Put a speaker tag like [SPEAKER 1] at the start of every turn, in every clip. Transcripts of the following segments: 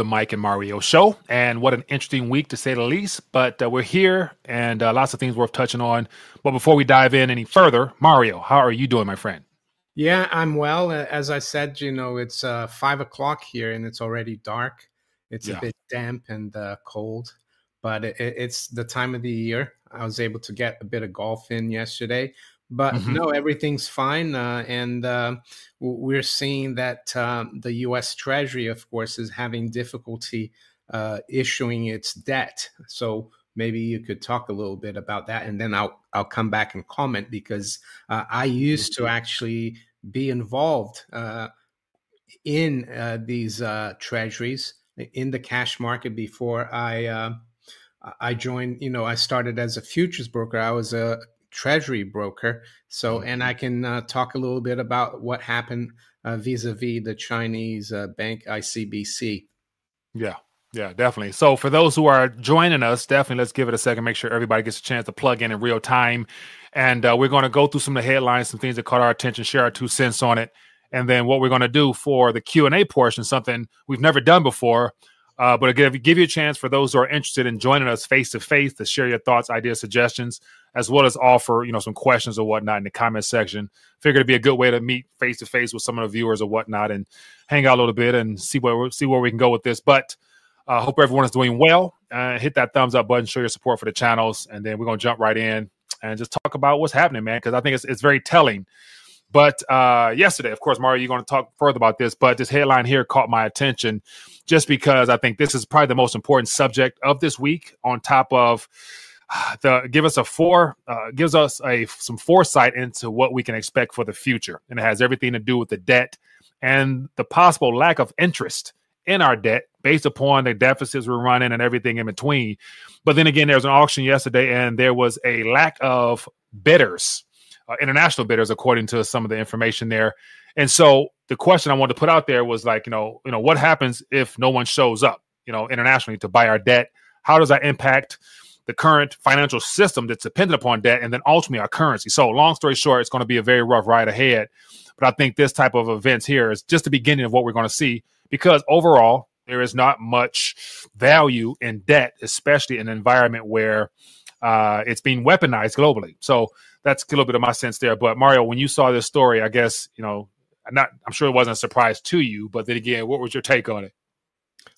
[SPEAKER 1] the Mike and Mario show. And what an interesting week to say the least. But uh, we're here and uh, lots of things worth touching on. But before we dive in any further, Mario, how are you doing, my friend?
[SPEAKER 2] Yeah, I'm well. As I said, you know, it's uh, five o'clock here and it's already dark. It's yeah. a bit damp and uh, cold, but it, it's the time of the year. I was able to get a bit of golf in yesterday, but mm-hmm. no, everything's fine. Uh, and uh, we're seeing that um, the US Treasury, of course, is having difficulty uh, issuing its debt. So maybe you could talk a little bit about that and then I'll, I'll come back and comment because uh, I used to mm-hmm. actually be involved uh, in uh, these treasuries in the cash market before I. I joined, you know, I started as a futures broker. I was a treasury broker. So, mm-hmm. and I can uh, talk a little bit about what happened vis a vis the Chinese uh, bank ICBC.
[SPEAKER 1] Yeah. Yeah, definitely. So, for those who are joining us, definitely let's give it a second. Make sure everybody gets a chance to plug in in real time. And uh, we're going to go through some of the headlines, some things that caught our attention, share our two cents on it. And then what we're going to do for the Q&A portion, something we've never done before, uh, but again, give you a chance for those who are interested in joining us face to face to share your thoughts, ideas, suggestions, as well as offer you know some questions or whatnot in the comment section. Figure it'd be a good way to meet face to face with some of the viewers or whatnot and hang out a little bit and see where see where we can go with this. But I uh, hope everyone is doing well. Uh, hit that thumbs up button, show your support for the channels, and then we're gonna jump right in and just talk about what's happening, man. Because I think it's it's very telling. But uh, yesterday, of course, Mario, you're going to talk further about this. But this headline here caught my attention just because I think this is probably the most important subject of this week. On top of the give us a four uh, gives us a some foresight into what we can expect for the future, and it has everything to do with the debt and the possible lack of interest in our debt based upon the deficits we're running and everything in between. But then again, there was an auction yesterday, and there was a lack of bidders, uh, international bidders, according to some of the information there. And so the question I wanted to put out there was like, you know, you know, what happens if no one shows up, you know, internationally to buy our debt? How does that impact the current financial system that's dependent upon debt and then ultimately our currency? So long story short, it's going to be a very rough ride ahead. But I think this type of events here is just the beginning of what we're going to see because overall there is not much value in debt, especially in an environment where uh, it's being weaponized globally. So that's a little bit of my sense there. But Mario, when you saw this story, I guess you know, not I'm sure it wasn't a surprise to you, but then again, what was your take on it?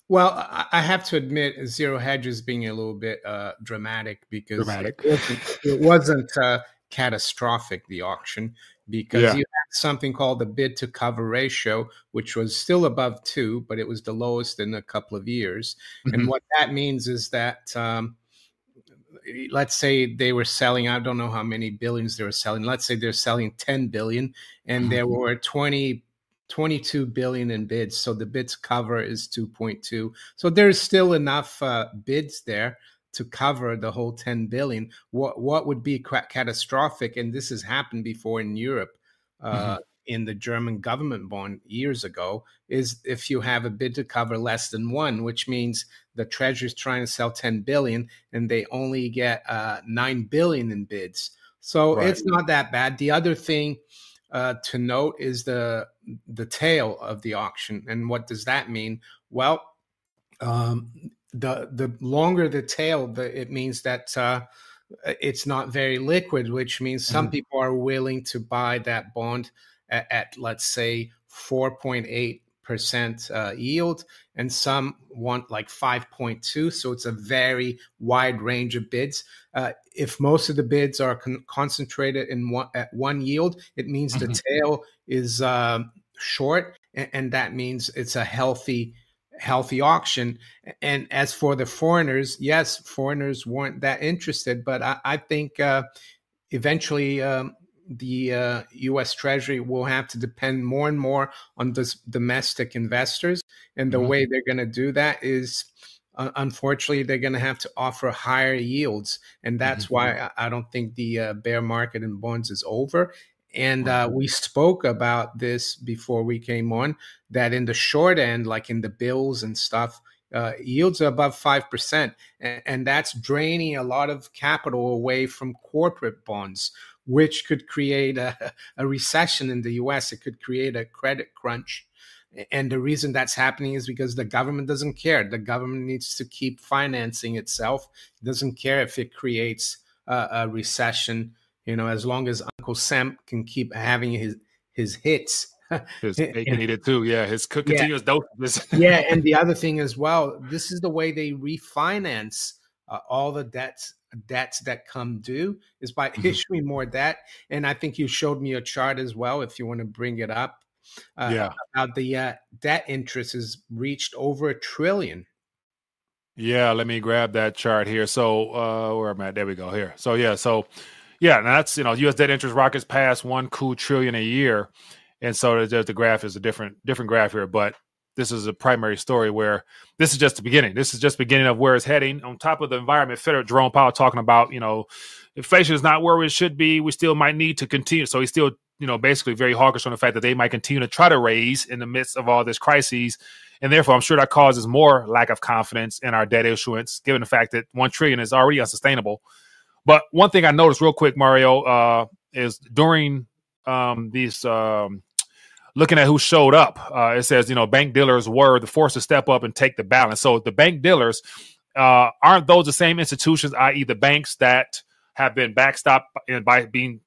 [SPEAKER 2] Well, I have to admit, Zero Hedges being a little bit uh, dramatic because
[SPEAKER 1] dramatic.
[SPEAKER 2] it wasn't, it wasn't uh, catastrophic the auction because yeah. you had something called the bid to cover ratio, which was still above two, but it was the lowest in a couple of years. Mm-hmm. And what that means is that um, let's say they were selling i don't know how many billions they were selling let's say they're selling 10 billion and there mm-hmm. were 20 22 billion in bids so the bids cover is 2.2 so there's still enough uh, bids there to cover the whole 10 billion. What what would be catastrophic and this has happened before in europe uh, mm-hmm in the German government bond years ago is if you have a bid to cover less than one, which means the treasury is trying to sell 10 billion and they only get uh, 9 billion in bids. So right. it's not that bad. The other thing uh, to note is the the tail of the auction. And what does that mean? Well, um, the the longer the tail, the, it means that uh, it's not very liquid, which means some mm. people are willing to buy that bond at, at let's say 4.8 percent uh, yield and some want like 5.2 so it's a very wide range of bids. Uh, if most of the bids are con- concentrated in one at one yield it means mm-hmm. the tail is uh, short and, and, that means it's a healthy healthy auction. And as for the foreigners yes foreigners weren't that interested but i, I think uh, eventually um, the uh, U.S. Treasury will have to depend more and more on this domestic investors, and the mm-hmm. way they're going to do that is, uh, unfortunately, they're going to have to offer higher yields, and that's mm-hmm. why I, don't think the uh, bear market in bonds is over. And uh, we spoke about this before we came on that in the short end, like in the bills and stuff, uh, yields are above 5%. And, and, that's draining a lot of capital away from corporate bonds, which could create a, a recession in the US. It could create a credit crunch. And the reason that's happening is because the government doesn't care. The government needs to keep financing itself. It doesn't care if it creates a, a recession. You know, as long as Uncle Sam can keep having his his hits.
[SPEAKER 1] His bacon needed too. Yeah, his continuous yeah.
[SPEAKER 2] dose. yeah, and the other thing as well, this is the way they refinance uh, all the debts debts that come due is by mm-hmm. issuing more debt. And I think you showed me a chart as well, if you want to bring it up. Uh, yeah, about the uh, debt interest has reached over a trillion.
[SPEAKER 1] Yeah, let me grab that chart here. So uh, where am I? There we go. Here. So yeah, so yeah, that's you know, U.S. debt interest rockets past one cool trillion a year, and so the, the graph is a different different graph here, but this is a primary story where this is just the beginning. This is just beginning of where it's heading. On top of the environment, Federal Jerome Powell talking about, you know, inflation is not where it should be. We still might need to continue. So he's still, you know, basically very hawkish on the fact that they might continue to try to raise in the midst of all this crises. And therefore, I'm sure that causes more lack of confidence in our debt issuance, given the fact that one trillion is already unsustainable. But one thing I noticed real quick, Mario, uh, is during um, these um, looking at who showed up, uh, it says, you know, bank dealers were the force to step up and take the balance. So the bank dealers uh, aren't those the same institutions, i.e., the banks that have been backstopped and by being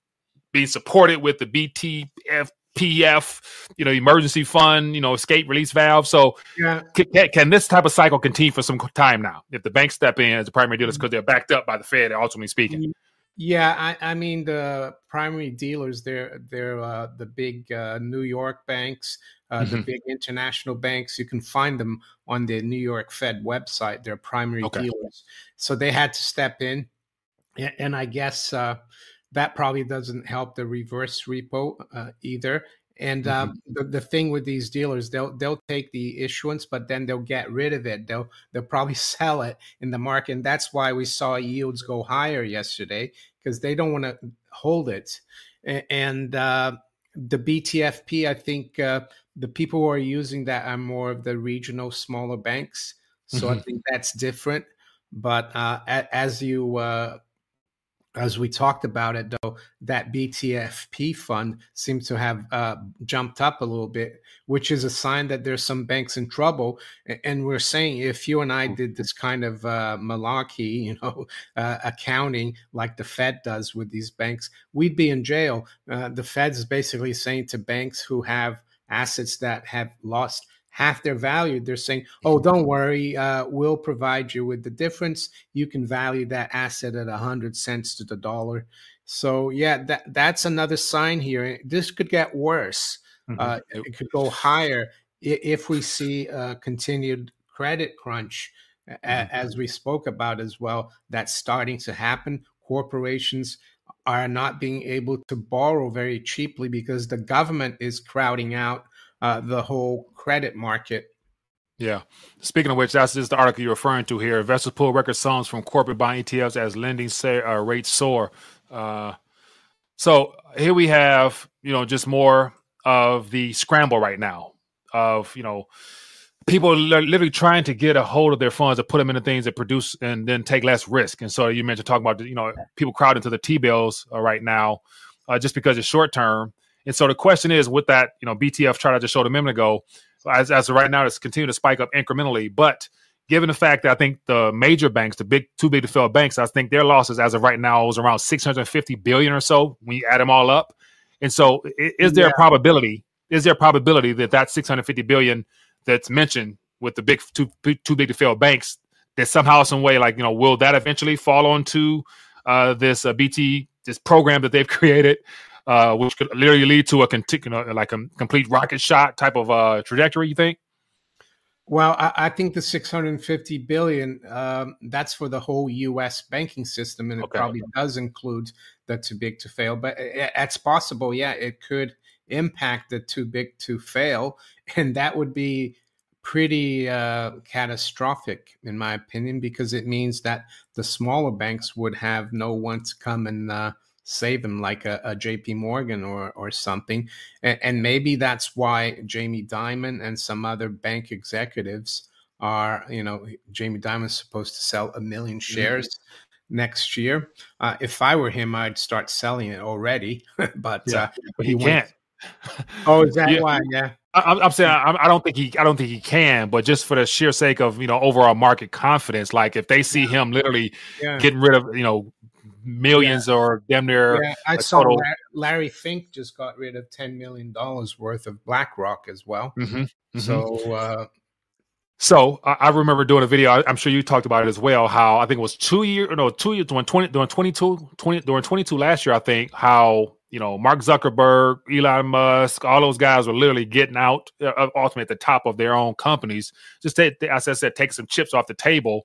[SPEAKER 1] being supported with the BTF PF, you know, emergency fund, you know, escape release valve. So, yeah. can, can, this type of cycle continue for some time now? If the banks step in as the primary dealers because mm-hmm. they're backed up by the Fed, ultimately speaking.
[SPEAKER 2] Yeah, I, I, mean the primary dealers, they're they're uh, the big uh, New York banks, uh, mm-hmm. the big international banks. You can find them on the New York Fed website. They're primary okay. dealers, so they had to step in, and I guess uh, that probably doesn't help the reverse repo uh, either. And mm-hmm. um, the, the thing with these dealers, they'll they'll take the issuance, but then they'll get rid of it. They'll they'll probably sell it in the market, and that's why we saw yields go higher yesterday because they don't want to hold it. And uh, the BTFP, I think uh, the people who are using that are more of the regional smaller banks. So mm-hmm. I think that's different. But uh, as you uh, as we talked about it, though, that BTFP fund seems to have uh, jumped up a little bit, which is a sign that there's some banks in trouble. And we're saying if you and I did this kind of uh, malarkey, you know, uh, accounting like the Fed does with these banks, we'd be in jail. Uh, the Fed's basically saying to banks who have assets that have lost half their value, they're saying, "Oh, don't worry, uh, we'll provide you with the difference. You can value that asset at a hundred cents to the dollar." So yeah, that that's another sign here. This could get worse. Mm-hmm. Uh, it could go higher if we see a continued credit crunch, mm-hmm. as we spoke about as well. That's starting to happen. Corporations are not being able to borrow very cheaply because the government is crowding out uh, the whole credit market.
[SPEAKER 1] Yeah. Speaking of which, that's just the article you're referring to here. Investors pull record sums from corporate bond ETFs as lending say, uh, rates soar. Uh, so here we have, you know, just more of the scramble right now of, you know, people are literally trying to get a hold of their funds to put them into things that produce and then take less risk. And so you mentioned talking about, you know, people crowd into the T bills uh, right now uh, just because it's short term. And so the question is, with that, you know, BTF chart I just showed a minute ago, as as of right now, it's continuing to spike up incrementally. But given the fact that I think the major banks, the big too big to fail banks, I think their losses as of right now was around 650 billion or so when you add them all up. And so, is there yeah. a probability? Is there a probability that that 650 billion that's mentioned with the big too too big to fail banks that somehow, some way, like you know, will that eventually fall onto uh, this uh, BT this program that they've created? Uh, which could literally lead to a conti- you know, like a complete rocket shot type of uh, trajectory. You think?
[SPEAKER 2] Well, I, I think the 650 billion um, that's for the whole U.S. banking system, and it okay. probably does include the too big to fail. But it, it's possible, yeah, it could impact the too big to fail, and that would be pretty uh, catastrophic, in my opinion, because it means that the smaller banks would have no one to come and uh, save him like a, a JP Morgan or or something. And, and, maybe that's why Jamie Dimon and some other bank executives are, you know, Jamie Dimon's supposed to sell a million mm-hmm. shares mm-hmm. next year. Uh, if I were him, I'd start selling it already. but, yeah, uh,
[SPEAKER 1] but he, he can't.
[SPEAKER 2] oh, is that yeah. why? Yeah.
[SPEAKER 1] I, am saying I, I, don't think he I don't think he can, but just for the sheer sake of you know overall market confidence, like if they see him literally yeah. getting rid of you know millions yeah. or damn near.
[SPEAKER 2] Yeah, I saw total... Larry Fink just got rid of ten million dollars worth of BlackRock as well. Mm-hmm. Mm-hmm. So. Uh,
[SPEAKER 1] so I, I, remember doing a video. I, am sure you talked about it as well. How I think it was two years, no, two years during twenty, during 22, 20, during 22 last year. I think how you know Mark Zuckerberg, Elon Musk, all those guys were literally getting out, uh, ultimately at the top of their own companies. Just as I said, take some chips off the table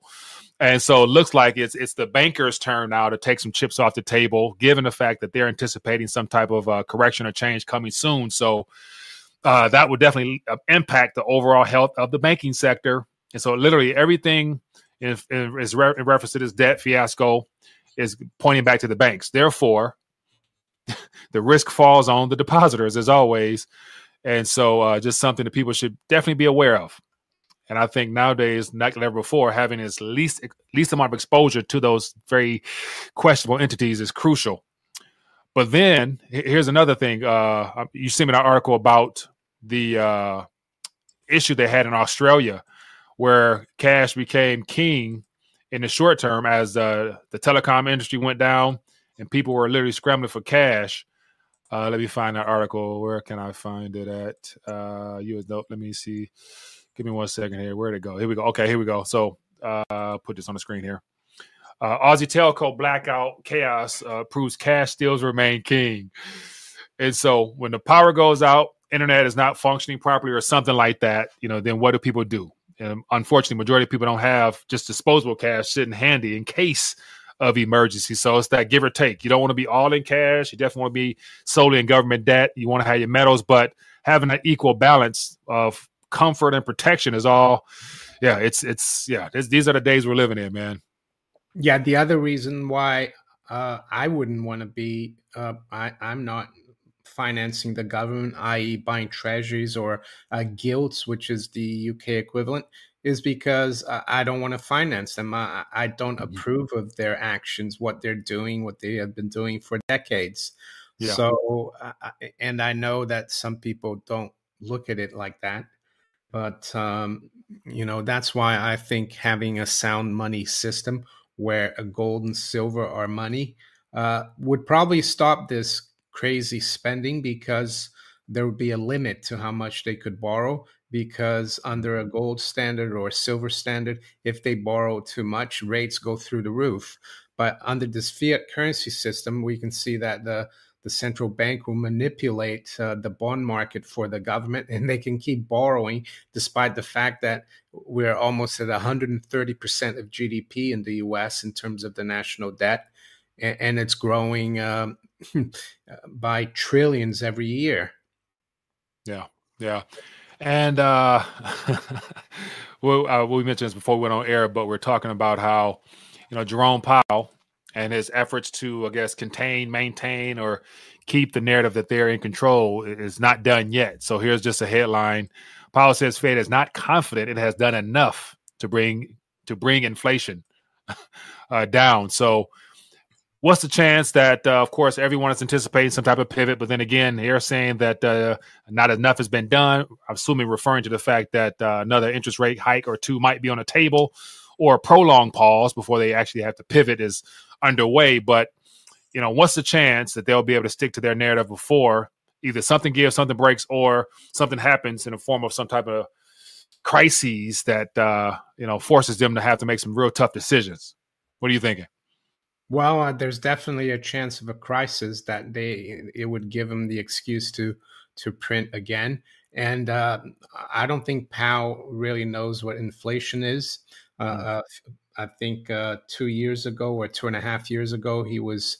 [SPEAKER 1] and so it looks like it's it's the bankers' turn now to take some chips off the table, given the fact that they're anticipating some type of uh, correction or change coming soon. So uh, that would definitely uh, impact the overall health of the banking sector. And so literally everything is, is re- in reference to this debt fiasco is pointing back to the banks. Therefore, the risk falls on the depositors as always. And so uh, just something that people should definitely be aware of. And I think nowadays, like never before, having as least least amount of exposure to those very questionable entities is crucial. But then here's another thing. Uh, um, you sent me an article about the uh, issue they had in Australia, where cash became king in the short term as uh, the telecom industry went down and people were literally scrambling for cash. Uh, let me find that article. Where can I find it at? Uh, you let me see. Give me one second here. Where'd it go? Here we go. Okay, here we go. So uh, put this on the screen here. Uh, Aussie telco blackout chaos uh, proves cash steals remain king. And so when the power goes out, internet is not functioning properly or something like that, you know, then what do people do? And unfortunately, majority of people don't have just disposable cash sitting handy in case of emergency. So it's that give or take. You don't want to be all in cash. You definitely want to be solely in government debt. You want to have your metals, but having an equal balance of comfort and protection is all yeah it's it's yeah these are the days we're living in man
[SPEAKER 2] yeah the other reason why uh, i wouldn't want to be uh, I, i'm not financing the government i.e buying treasuries or uh, gilts which is the uk equivalent is because I don't want to finance them. I, I don't mm-hmm. approve of their actions, what they're doing, what they have been doing for decades. Yeah. So, and I know that some people don't look at it like that. But um, you know that's why I think having a sound money system where a gold and silver are money uh, would probably stop this crazy spending because there would be a limit to how much they could borrow because under a gold standard or a silver standard if they borrow too much rates go through the roof but under this fiat currency system we can see that the the central bank will manipulate uh, the bond market for the government and they can keep borrowing despite the fact that we're almost at 130% of GDP in the US in terms of the national debt and, and it's growing um, by trillions every year.
[SPEAKER 1] Yeah. Yeah. And uh, well, uh, we mentioned this before we went on air, but we're talking about how, you know, Jerome Powell, and his efforts to, I guess, contain, maintain, or keep the narrative that they're in control is not done yet. So here's just a headline: Powell says Fed is not confident it has done enough to bring to bring inflation uh, down. So what's the chance that, uh, of course, everyone is anticipating some type of pivot, but then again, they're saying that uh, not enough has been done. I'm assuming referring to the fact that uh, another interest rate hike or two might be on the table, or a prolonged pause before they actually have to pivot is underway. But you know, what's the chance that they'll be able to stick to their narrative before either something gives, something breaks, or something happens in the form of some type of crises that uh, you know forces them to have to make some real tough decisions. What are you thinking?
[SPEAKER 2] Well, uh, there's definitely a chance of a crisis that they it would give them the excuse to to print again. And uh, I don't think Powell really knows what inflation is. Uh, mm. uh I think uh, two years ago or two and a half years ago, he was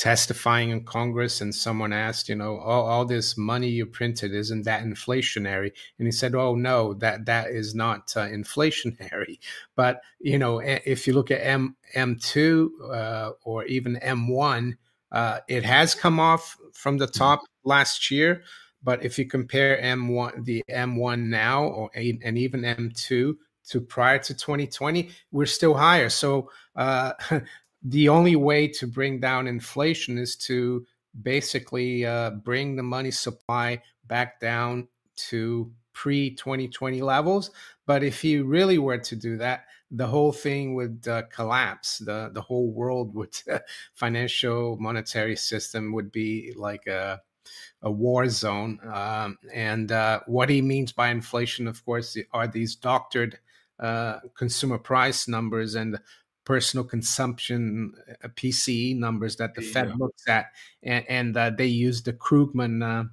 [SPEAKER 2] testifying in Congress, and someone asked, you know, all, all this money you printed isn't that inflationary? And he said, oh no, that that is not uh, inflationary. But you know, if you look at M M2 uh, or even M1, uh, it has come off from the top last year. But if you compare M1, the M1 now, or and even M2 to prior to 2020, we're still higher. So uh, the only way to bring down inflation is to basically uh, bring the money supply back down to pre 2020 levels. But if he really were to do that, the whole thing would uh, collapse. The the whole world would financial monetary system would be like a a war zone. Um, and uh, what he means by inflation, of course, are these doctored uh, consumer price numbers and personal consumption uh, PCE numbers that the Fed looks at, and, and uh, they use the Krugman uh,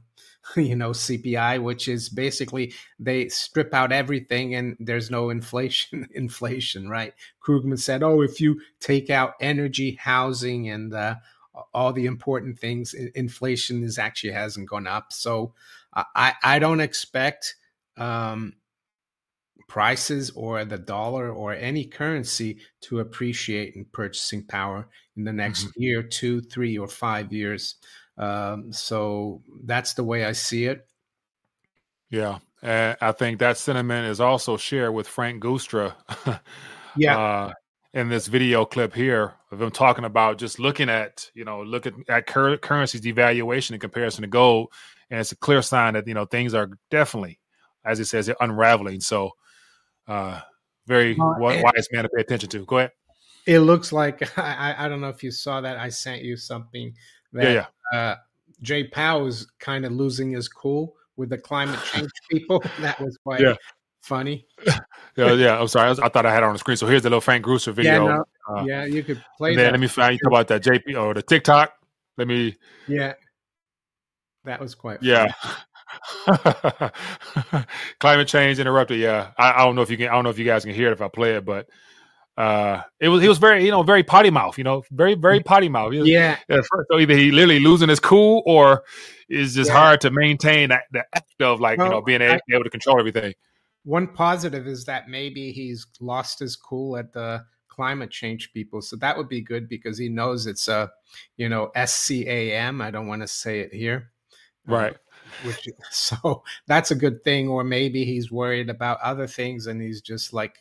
[SPEAKER 2] you know cpi which is basically they strip out everything and there's no inflation inflation right? Krugman said oh if you take out energy housing and uh, all the important things inflation is actually hasn't gone up. So i i don't expect um, prices or the dollar or any currency to appreciate in purchasing power in the next mm-hmm. year two three or five years um, so that's the way I see it.
[SPEAKER 1] Yeah, uh, I think that sentiment is also shared with Frank Giustra.
[SPEAKER 2] yeah. Uh,
[SPEAKER 1] in this video clip here of him talking about just looking at you know looking at cur- currency's devaluation in comparison to gold, and it's a clear sign that you know things are definitely, as he says, unraveling. So, uh, very uh, wise man to pay attention to. Go ahead.
[SPEAKER 2] It looks like I, I don't know if you saw that. I sent you something that yeah, yeah. Uh, Jay Powell is kind of losing his cool with the climate change people. That was quite yeah. funny.
[SPEAKER 1] yeah, yeah. I'm sorry. I, was, I, thought I had it on the screen. So here's the little Frank Giustra video.
[SPEAKER 2] Yeah, no, uh, yeah you could play
[SPEAKER 1] that. let me find you talk about that JP or the TikTok. Let me.
[SPEAKER 2] Yeah, that was quite.
[SPEAKER 1] Yeah. climate change interrupted. Yeah, I, I, don't know if you can. I don't know if you guys can hear it if I play it, but uh it was he was very you know very potty mouth you know very very potty mouth
[SPEAKER 2] was, yeah
[SPEAKER 1] so either he literally losing his cool or it's just yeah. hard to maintain that the act of like well, you know being able, able to control everything
[SPEAKER 2] one positive is that maybe he's lost his cool at the climate change people so that would be good because he knows it's a you know scam i don't want to say it here
[SPEAKER 1] right um,
[SPEAKER 2] which so that's a good thing or maybe he's worried about other things and he's just like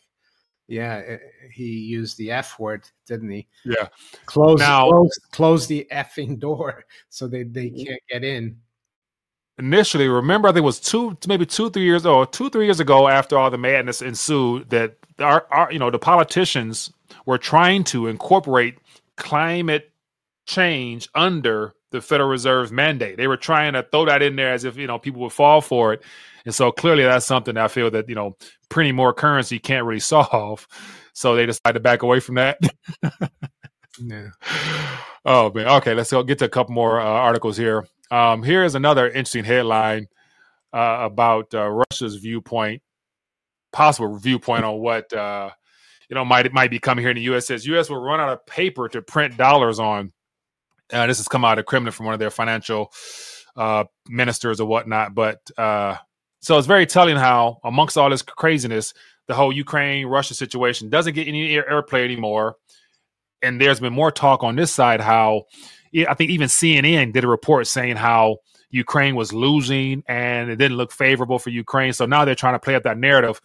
[SPEAKER 2] yeah, eh, he used the F word, didn't he?
[SPEAKER 1] Yeah.
[SPEAKER 2] Close now, close, close the effing door so they, they can't get in.
[SPEAKER 1] Initially, remember, I think it was two, maybe two, three years or two, three years ago, after all the madness ensued, that our, our, you know, the politicians were trying to incorporate climate change under the Federal Reserve's mandate. They were trying to throw that in there as if you know people would fall for it. And so clearly that's something I feel that, you know, printing more currency can't really solve. So they decided to back away from that.
[SPEAKER 2] yeah.
[SPEAKER 1] Oh man. Okay, let's go get to a couple more uh, articles here. Um, here is another interesting headline uh, about uh, Russia's viewpoint, possible viewpoint on what uh, you know might might be coming here in the U.S. Says U.S. will run out of paper to print dollars on. Uh, this has come out of Kremlin from one of their financial uh, ministers or whatnot. But uh, so it's very telling how, amongst all this craziness, the whole Ukraine Russia situation doesn't get any airplay anymore. And there's been more talk on this side how I think even CNN did a report saying how Ukraine was losing and it didn't look favorable for Ukraine. So now they're trying to play up that narrative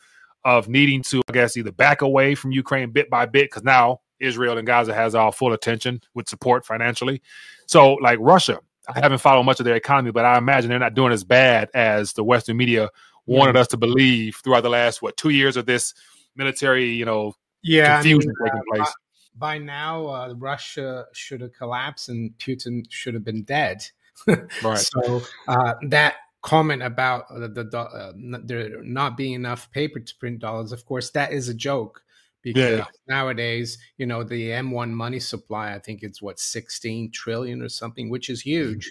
[SPEAKER 1] of needing to, I guess, either back away from Ukraine bit by bit because now Israel and Gaza has our full attention with support financially. So, like Russia, I haven't followed much of their economy, but I imagine they're not doing as bad as the Western media wanted us to believe throughout the last what two years of this military, you know,
[SPEAKER 2] yeah,
[SPEAKER 1] confusion
[SPEAKER 2] I mean, taking place. Uh, by now, uh, Russia should have collapsed and Putin should have been dead.
[SPEAKER 1] right.
[SPEAKER 2] So uh, that comment about the, the uh, there not being enough paper to print dollars, of course, that is a joke because yeah. nowadays, you know, the M1 money supply, I think it's what 16 trillion or something, which is huge.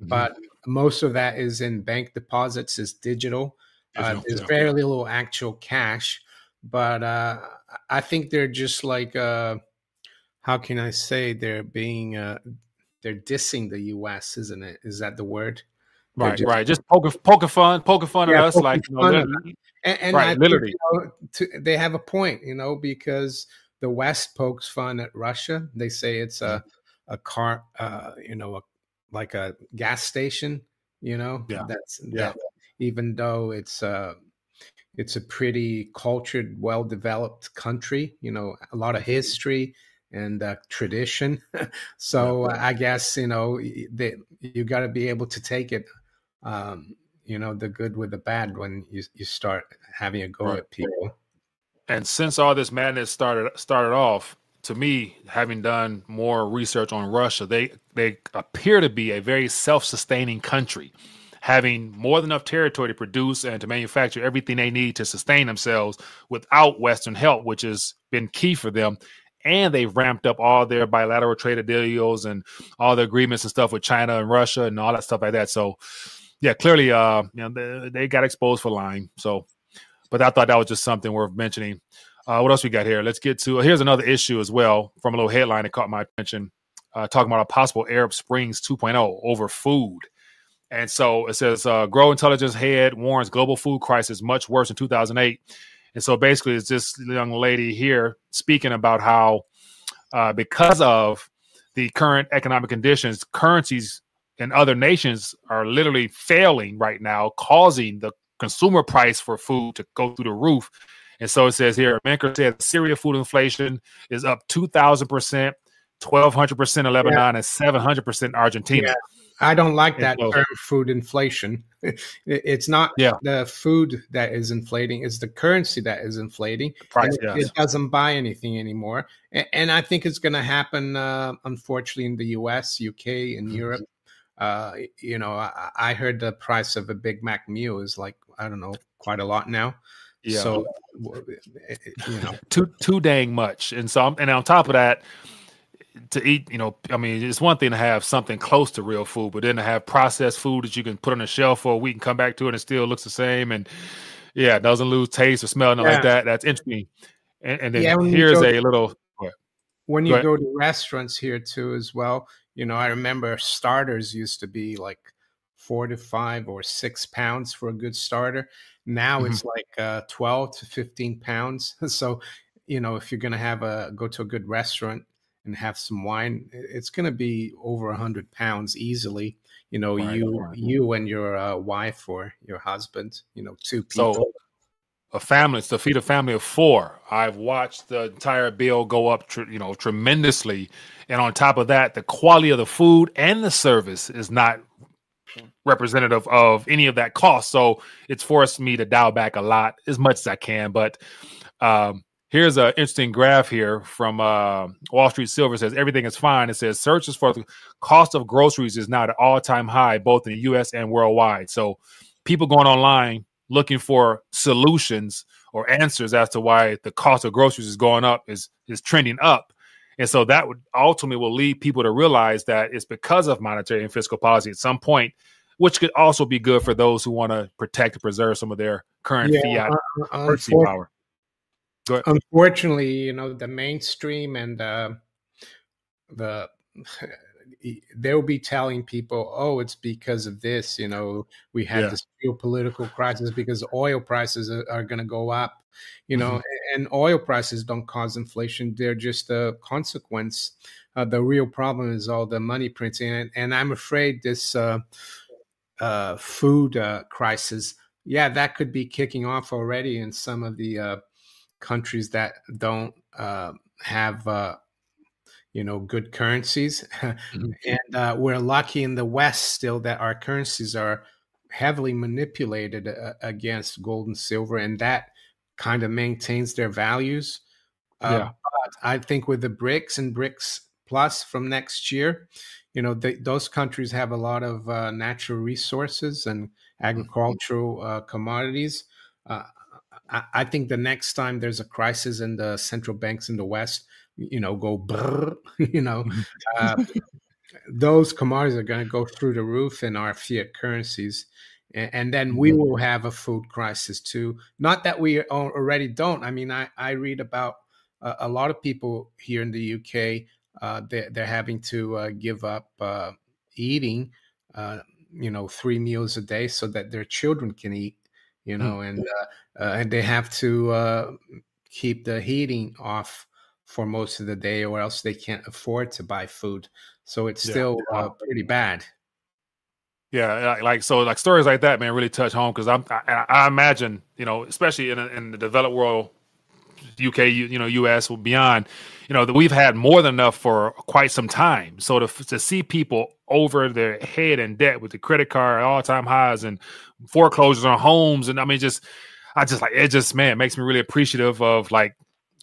[SPEAKER 2] Mm-hmm. But most of that is in bank deposits, is digital. Uh, there's yeah. very little actual cash. But uh, I think they're just like, uh, how can I say, they're being, uh, they're dissing the US, isn't it? Is that the word?
[SPEAKER 1] Right, just, right. Just poker, poker fun, poker fun yeah, us, like you know,
[SPEAKER 2] and, and right, literally, you know, to, they have a point, you know, because the West pokes fun at Russia. They say it's a mm-hmm. a car, uh, you know, a, like a gas station. You know,
[SPEAKER 1] yeah,
[SPEAKER 2] that's yeah. That, even though it's uh it's a pretty cultured, well developed country. You know, a lot of mm-hmm. history and uh, tradition. so uh, I guess you know they, you got to be able to take it um, you know the good with the bad when you you start having a go right. at people.
[SPEAKER 1] And since all this madness started started off, to me, having done more research on Russia, they they appear to be a very self-sustaining country, having more than enough territory to produce and to manufacture everything they need to sustain themselves without Western help, which has been key for them. And they've ramped up all their bilateral trade deals and all the agreements and stuff with China and Russia and all that stuff like that. So, yeah, clearly, uh, you know, they, they got exposed for lying. So, but I thought that was just something worth mentioning. Uh, what else we got here? Let's get to. Here's another issue as well from a little headline that caught my attention. Uh, talking about a possible Arab Springs 2.0 over food. And so it says, uh, Gro Intelligence head warns global food crisis much worse in 2008. And so basically, it's this young lady here speaking about how, uh, because of the current economic conditions, currencies in other nations are literally failing right now, causing the consumer price for food to go through the roof. And so it says here, Menker said Syria food inflation is up 2,000%, 1,200% in Lebanon, yeah. and 700% in Argentina. Yeah.
[SPEAKER 2] I don't like that so, term food inflation. It's not yeah. the food that is inflating, it's the currency that is inflating. Price, it, yes. it, doesn't buy anything anymore. And, and I think it's going to happen, uh, unfortunately, in the US, UK, and mm-hmm. Europe. Uh, you know, I, I, heard the price of a Big Mac meal is like, I don't know, quite a lot now. Yeah. So,
[SPEAKER 1] you know, too too dang much. And so, and on top of that, to eat, you know, I mean, it's one thing to have something close to real food, but then to have processed food that you can put on a shelf for a week and come back to it and it still looks the same, and yeah, doesn't lose taste or smell, nothing yeah. like that. That's interesting. And, and then yeah, here's a little.
[SPEAKER 2] When you go, go to restaurants here too, as well, you know, I remember starters used to be like four to five or six pounds for a good starter. Now mm-hmm. it's like uh, 12 to 15 pounds. So, you know, if you're going to have a go to a good restaurant and have some wine, it's going to be over a hundred pounds easily. You know, right, you right. you and your uh, wife or your husband, you know, two people. So,
[SPEAKER 1] a family to feed a family of four. I've watched the entire bill go up, tr- you know, tremendously, and on top of that, the quality of the food and the service is not representative of any of that cost. So it's forced me to dial back a lot as much as I can. But um, here's an interesting graph here from uh, Wall Street Silver says everything is fine. It says searches for the cost of groceries is now at all time high, both in the US and worldwide. So people going online looking for solutions or answers as to why the cost of groceries is going up is is trending up. And so that would ultimately will lead people to realize that it's because of monetary and fiscal policy at some point, which could also be good for those who want to protect and preserve some of their current yeah, fiat uh, currency power.
[SPEAKER 2] Unfortunately, you know, the mainstream and uh, the they'll be telling people, "Oh, it's because of this." You know, we had yeah. this geopolitical crisis because oil prices are, are going to go up. You know, mm-hmm. and oil prices don't cause inflation; they're just a consequence. Uh, the real problem is all the money printing, and, and I'm afraid this uh, uh, food uh, crisis, yeah, that could be kicking off already in some of the uh, countries that don't uh, have you know good currencies mm-hmm. and uh, we're lucky in the west still that our currencies are heavily manipulated uh, against gold and silver and that kind of maintains their values uh, yeah. but i think with the brics and brics plus from next year you know the, those countries have a lot of uh, natural resources and mm-hmm. agricultural uh, commodities uh, I, I think the next time there's a crisis in the central banks in the west you know, go brrr, you know, uh, those commodities are going to go through the roof in our fiat currencies. And, and then we mm-hmm. will have a food crisis too. Not that we already don't. I mean, I, I read about uh, a lot of people here in the UK, uh, they're, they're, having to uh, give up uh, eating, uh, you know, three meals a day so that their children can eat, you know, mm. and, and they have to keep the heating off for most of the day, or else they can't afford to buy food. So it's still yeah. uh, pretty bad.
[SPEAKER 1] Yeah, like so, like stories like that, man, really touch home because I'm. I, I, imagine, you know, especially in in the developed world, UK, you, you know, US, beyond, you know, that we've had more than enough for quite some time. So to to see people over their head in debt with the credit card all time highs and foreclosures on homes, and I mean, just I just like it. Just man, makes me really appreciative of like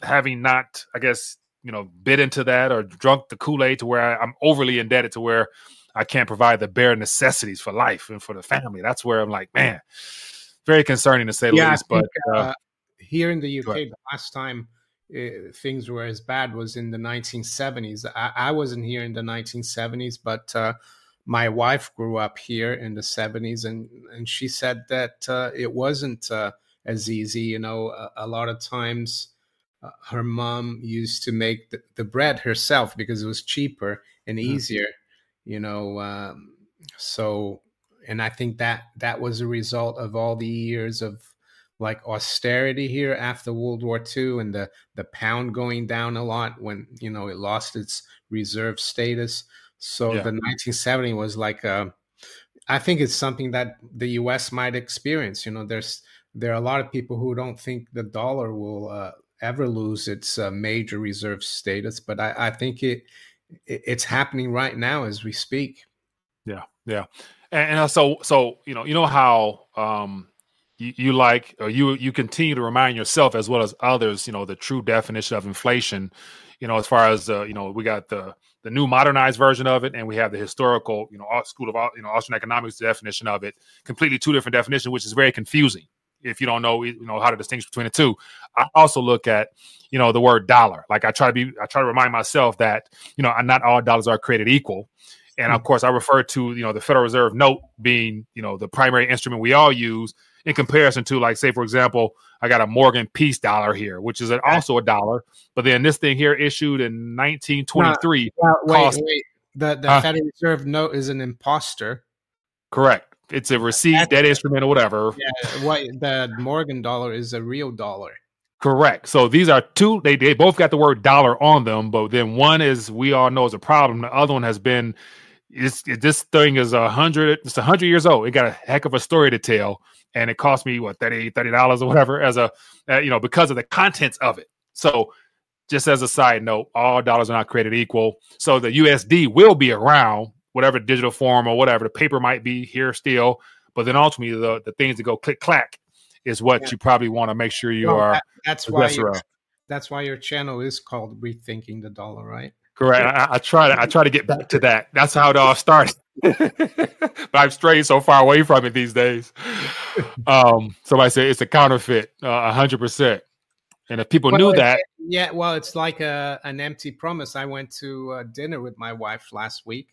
[SPEAKER 1] having not, I guess, you know, bit into that or drunk the Kool Aid to where I, I'm overly indebted to where I can't provide the bare necessities for life and for the family. That's where I'm like, man, very concerning to say the yeah, least. Think, but uh, uh,
[SPEAKER 2] here in the UK, the last time uh, things were as bad was in the 1970s. I, I wasn't here in the 1970s, but uh, my wife grew up here in the 70s, and and she said that uh, it wasn't uh, as easy. You know, a, a lot of times. Her mom used to make the, the, bread herself because it was cheaper and mm. easier you know um, so and i think that that was a result of all the years of like austerity here after world war ii and the the pound going down a lot when you know it lost its reserve status so yeah. the 1970 was like a, uh, I think it's something that the us might experience you know there's there are a lot of people who don't think the dollar will uh, ever lose its uh, major reserve status but I, I think it it's happening right now as we speak.
[SPEAKER 1] Yeah, yeah, and, and so so you know you know how um you, you like or you you continue to remind yourself as well as others you know the true definition of inflation. You know, as far as uh, you know, we got the the new modernized version of it, and we have the historical, you know, school of you know Austrian economics definition of it. Completely two different definitions, which is very confusing if you don't know you know how to distinguish between the two. I also look at you know the word dollar. Like I try to be I try to remind myself that you know not all dollars are created equal. And of hmm. course, I refer to you know the Federal Reserve note being you know the primary instrument we all use in comparison to like say for example, I got a Morgan Peace dollar here, which is an, also a dollar, but then this thing here issued in 1923.
[SPEAKER 2] wait, cost, wait. The the uh, Federal Reserve note is an imposter.
[SPEAKER 1] Correct. It's a receipt, That's, debt instrument, or whatever.
[SPEAKER 2] Yeah, what the Morgan dollar is a real dollar.
[SPEAKER 1] Correct. So these are two. They they both got the word dollar on them, but then one is we all know is a problem. The other one has been. It's, it, this thing is a hundred. It's a hundred years old. It got a heck of a story to tell, and it cost me what 30 dollars or whatever as a uh, you know because of the contents of it. So just as a side note, all dollars are not created equal. So the USD will be around whatever digital form or whatever the paper might be here still, but then ultimately the the things that go click clack is what yeah. you probably want to make sure you are. That,
[SPEAKER 2] that's why that's why your channel is called rethinking the dollar, right?
[SPEAKER 1] Correct. I, I, try to I try to get back to that. That's how it all started. but I've strayed so far away from it these days. Um, somebody said it's a counterfeit, uh, a hundred percent. And if people well, knew that,
[SPEAKER 2] yeah, well, it's like a, an empty promise. I went to uh, dinner with my wife last week,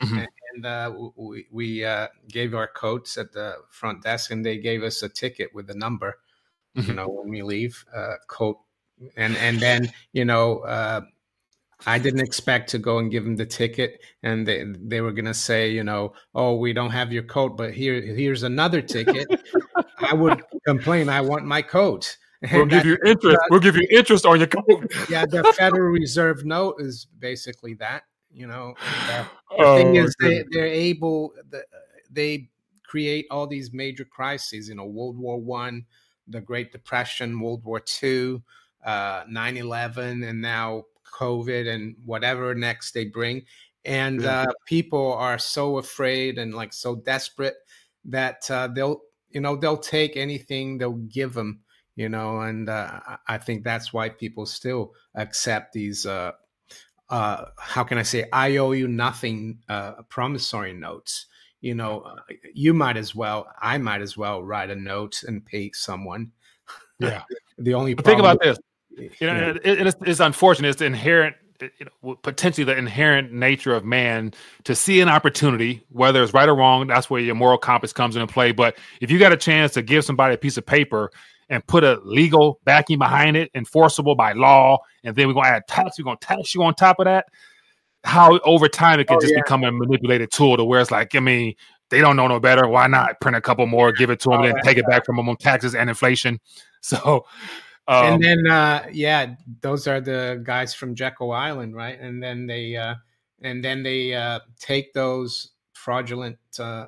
[SPEAKER 2] mm-hmm. and uh, we, we uh, gave our coats at the front desk, and they gave us a ticket with a number. Mm-hmm. You know, when we leave, uh, coat, and and then you know uh, I didn't expect to go and give them the ticket, and they they were gonna say, you know, oh, we don't have your coat, but here here's another ticket. I would complain. I want my coat.
[SPEAKER 1] We'll give you interest. We'll give you interest on your coat.
[SPEAKER 2] yeah, the Federal Reserve note is basically that. You know, the, oh, thing is, they, they're able. They create all these major crises. You know, World War One, the Great Depression, World War Two, uh, 9-11, and now COVID and whatever next they bring. And uh, people are so afraid and like so desperate that uh, they'll, you know, they'll take anything they'll give them, you know. And uh, I think that's why people still accept these. Uh, uh, how can I say? I owe you nothing. Uh, promissory notes. You know, you might as well. I might as well write a note and pay someone.
[SPEAKER 1] Yeah.
[SPEAKER 2] the only
[SPEAKER 1] think about this you know, it, it's, it's, unfortunate. It's the inherent, you know, potentially the inherent nature of man to see an opportunity, whether it's right or wrong. That's where your moral compass comes into play. But if you got a chance to give somebody a piece of paper and put a legal backing behind it, enforceable by law, and then we're gonna add tax, we're gonna tax you on top of that. How over time it can oh, just yeah. become a manipulated tool to where it's like, I mean, they don't know no better. Why not print a couple more, give it to them, oh, and then take it back from them on taxes and inflation? So
[SPEAKER 2] um, and then, uh, yeah, those are the guys from Jekyll Island, right? And then they, uh, and then they uh, take those fraudulent uh,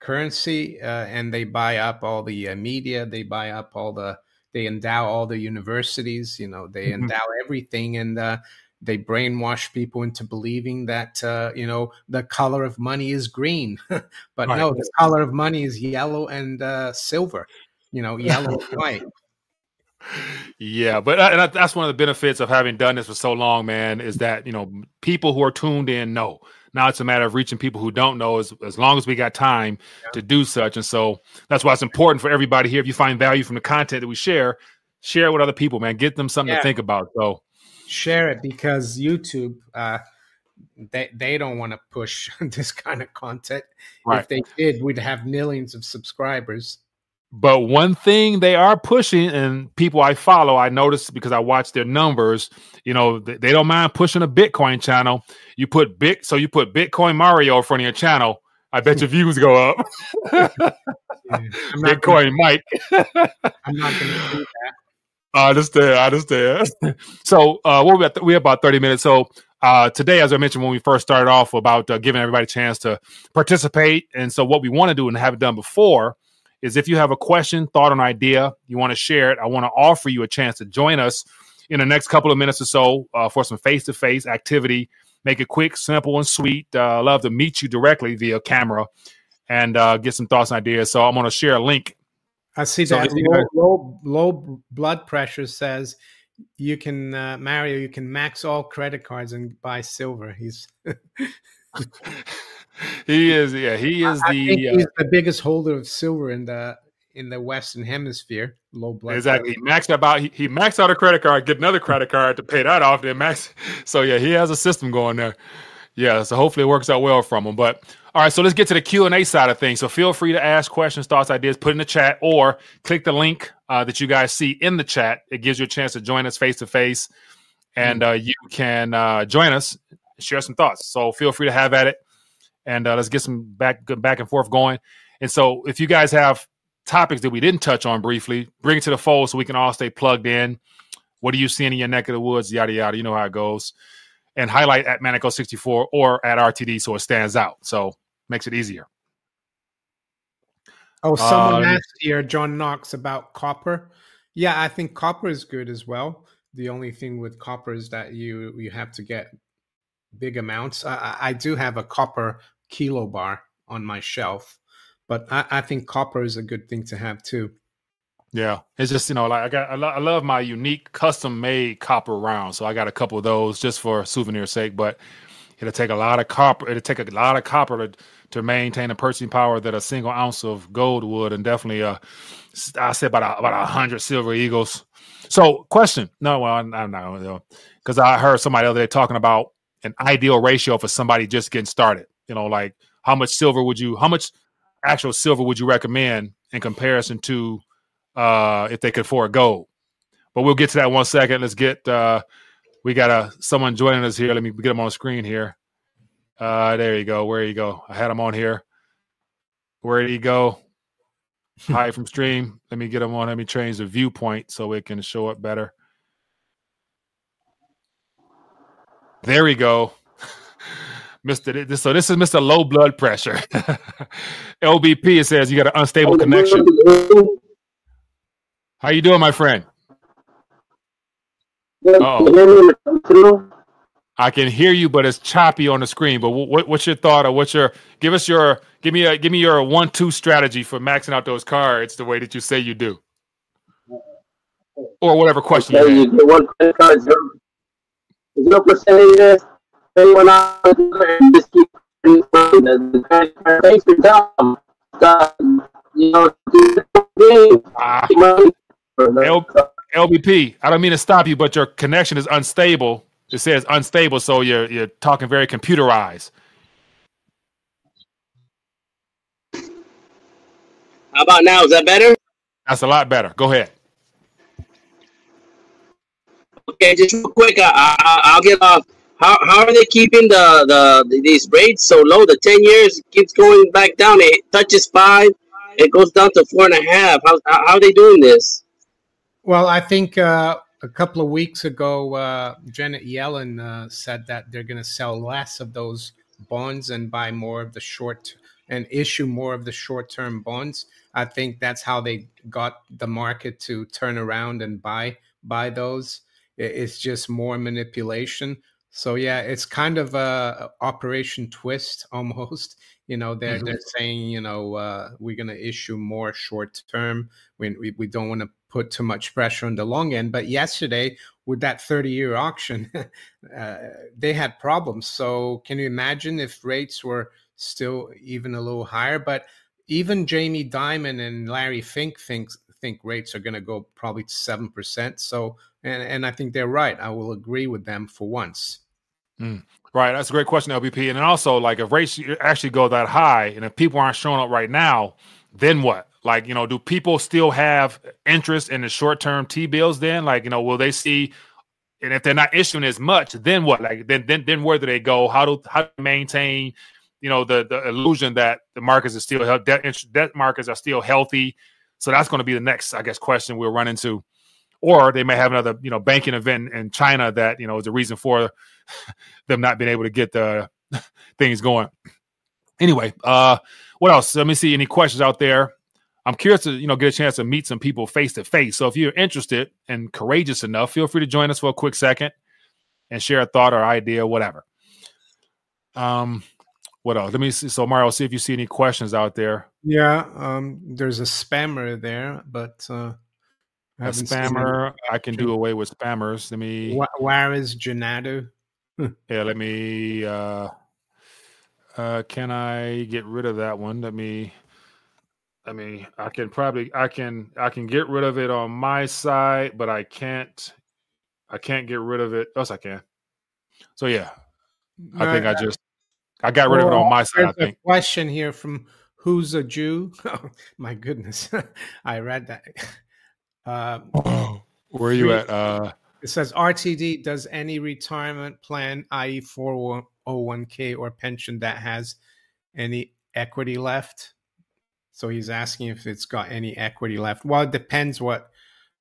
[SPEAKER 2] currency uh, and they buy up all the uh, media, they buy up all the they endow all the universities. You know, they mm-hmm. endow everything, and uh, they brainwash people into believing that uh, you know the color of money is green, but right. no, the color of money is yellow and uh, silver. You know, yellow and white.
[SPEAKER 1] Yeah, but uh, that's one of the benefits of having done this for so long, man. Is that you know people who are tuned in know. Now it's a matter of reaching people who don't know. As as long as we got time yeah. to do such, and so that's why it's important for everybody here. If you find value from the content that we share, share it with other people, man. Get them something yeah. to think about. So
[SPEAKER 2] share it because YouTube. Uh, they they don't want to push this kind of content. Right. If they did, we'd have millions of subscribers.
[SPEAKER 1] But one thing they are pushing, and people I follow, I noticed because I watch their numbers. You know, they don't mind pushing a Bitcoin channel. You put bit, so you put Bitcoin Mario in front of your channel. I bet your views go up. yeah, Bitcoin gonna, Mike. I'm not going to do that. I understand. I understand. so uh, at we have about thirty minutes. So uh, today, as I mentioned when we first started off, about uh, giving everybody a chance to participate, and so what we want to do and have done before is if you have a question, thought, an idea, you want to share it, I want to offer you a chance to join us in the next couple of minutes or so uh, for some face to face activity. Make it quick, simple, and sweet. Uh, love to meet you directly via camera and uh, get some thoughts and ideas. So I'm going to share a link.
[SPEAKER 2] I see so that low, low, low, blood pressure says you can, uh, Mario, you can max all credit cards and buy silver. He's.
[SPEAKER 1] he is yeah he is I, the
[SPEAKER 2] I he's uh, the biggest holder of silver in the in the western hemisphere low blood
[SPEAKER 1] exactly he maxed about he, he maxed out a credit card get another credit card to pay that off then max so yeah he has a system going there yeah so hopefully it works out well from him but all right so let's get to the q&a side of things so feel free to ask questions thoughts ideas put in the chat or click the link uh, that you guys see in the chat it gives you a chance to join us face to face and mm. uh, you can uh, join us share some thoughts so feel free to have at it and uh, let's get some back back and forth going. And so, if you guys have topics that we didn't touch on briefly, bring it to the fold so we can all stay plugged in. What are you seeing in your neck of the woods? Yada yada. You know how it goes. And highlight at Manico64 or at RTD so it stands out. So makes it easier.
[SPEAKER 2] Oh, someone uh, asked here, John Knox, about copper. Yeah, I think copper is good as well. The only thing with copper is that you you have to get big amounts. I, I do have a copper kilo bar on my shelf, but I, I, think copper is a good thing to have too.
[SPEAKER 1] Yeah, it's just you know like I got I, lo- I love my unique custom made copper rounds, so I got a couple of those just for souvenir sake. But it'll take a lot of copper. It'll take a lot of copper to to maintain the purchasing power that a single ounce of gold would, and definitely uh I say about a, about a hundred silver eagles. So, question? No, well, I'm not because I heard somebody the other day talking about an ideal ratio for somebody just getting started? You know, like how much silver would you, how much actual silver would you recommend in comparison to uh, if they could afford gold? But we'll get to that one second. Let's get uh, we got a someone joining us here. Let me get him on the screen here. Uh, there you go. Where you go? I had him on here. Where did he go? Hide from stream. Let me get him on. Let me change the viewpoint so it can show up better. There we go. Mr. So this is Mr. Low Blood Pressure. LBP it says you got an unstable connection. How you doing, my friend? Oh. I can hear you, but it's choppy on the screen. But what, what's your thought, or what's your give us your give me a give me your one two strategy for maxing out those cards the way that you say you do, or whatever question okay, you, you get one credit card, zero percentages. They went out and just keep the thanks for telling them, you know, ah. L- LBP. I don't mean to stop you, but your connection is unstable. It says unstable, so you're you're talking very computerized.
[SPEAKER 3] How about now? Is that better?
[SPEAKER 1] That's a lot better. Go ahead.
[SPEAKER 3] Okay, just real quick, I, will get off. How, how are they keeping the, the these rates so low? The ten years keeps going back down. It touches five, it goes down to four and a half. How how are they doing this?
[SPEAKER 2] Well, I think uh, a couple of weeks ago, uh, Janet Yellen uh, said that they're going to sell less of those bonds and buy more of the short and issue more of the short-term bonds. I think that's how they got the market to turn around and buy buy those. It's just more manipulation. So yeah, it's kind of a operation twist almost. You know, they're mm-hmm. they're saying you know uh, we're going to issue more short term. We, we we don't want to put too much pressure on the long end. But yesterday with that 30 year auction, uh, they had problems. So can you imagine if rates were still even a little higher? But even Jamie Dimon and Larry Fink thinks think rates are going to go probably to seven percent. So and and I think they're right. I will agree with them for once.
[SPEAKER 1] Mm. Right, that's a great question, LBP. And then also, like, if rates actually go that high, and if people aren't showing up right now, then what? Like, you know, do people still have interest in the short term T bills? Then, like, you know, will they see? And if they're not issuing as much, then what? Like, then then then where do they go? How do how do maintain? You know, the the illusion that the markets are still debt debt markets are still healthy. So that's going to be the next, I guess, question we'll run into or they may have another you know banking event in China that you know is a reason for them not being able to get the things going. Anyway, uh, what else? Let me see any questions out there. I'm curious to you know get a chance to meet some people face to face. So if you're interested and courageous enough, feel free to join us for a quick second and share a thought or idea, whatever. Um, what else? Let me see. So Mario, see if you see any questions out there.
[SPEAKER 2] Yeah, um, there's a spammer there, but uh,
[SPEAKER 1] a spammer. I can do away with spammers. Let me.
[SPEAKER 2] Where is Janadu?
[SPEAKER 1] yeah, let me. uh uh Can I get rid of that one? Let me. I mean, I can probably, I can, I can get rid of it on my side, but I can't, I can't get rid of it. Yes, I can. So yeah, I think I just, I got rid of it on my side. I think.
[SPEAKER 2] question here from who's a Jew? Oh, my goodness, I read that.
[SPEAKER 1] Uh, Where are you at? Uh,
[SPEAKER 2] it says RTD does any retirement plan, i.e., 401k or pension that has any equity left. So he's asking if it's got any equity left. Well, it depends what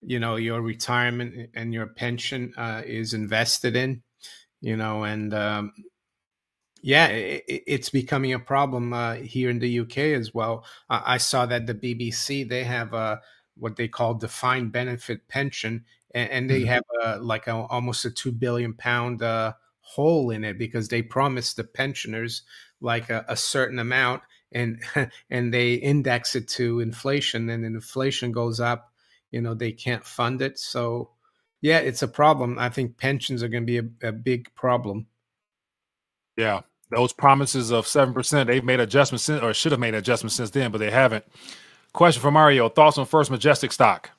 [SPEAKER 2] you know your retirement and your pension uh, is invested in. You know, and um, yeah, it, it's becoming a problem uh, here in the UK as well. I, I saw that the BBC they have a what they call defined benefit pension, and, and they mm-hmm. have a, like a, almost a two billion pound uh, hole in it because they promised the pensioners like a, a certain amount, and and they index it to inflation, and inflation goes up, you know they can't fund it. So yeah, it's a problem. I think pensions are going to be a, a big problem.
[SPEAKER 1] Yeah, those promises of seven percent, they've made adjustments since, or should have made adjustments since then, but they haven't. Question for Mario: Thoughts on First Majestic stock?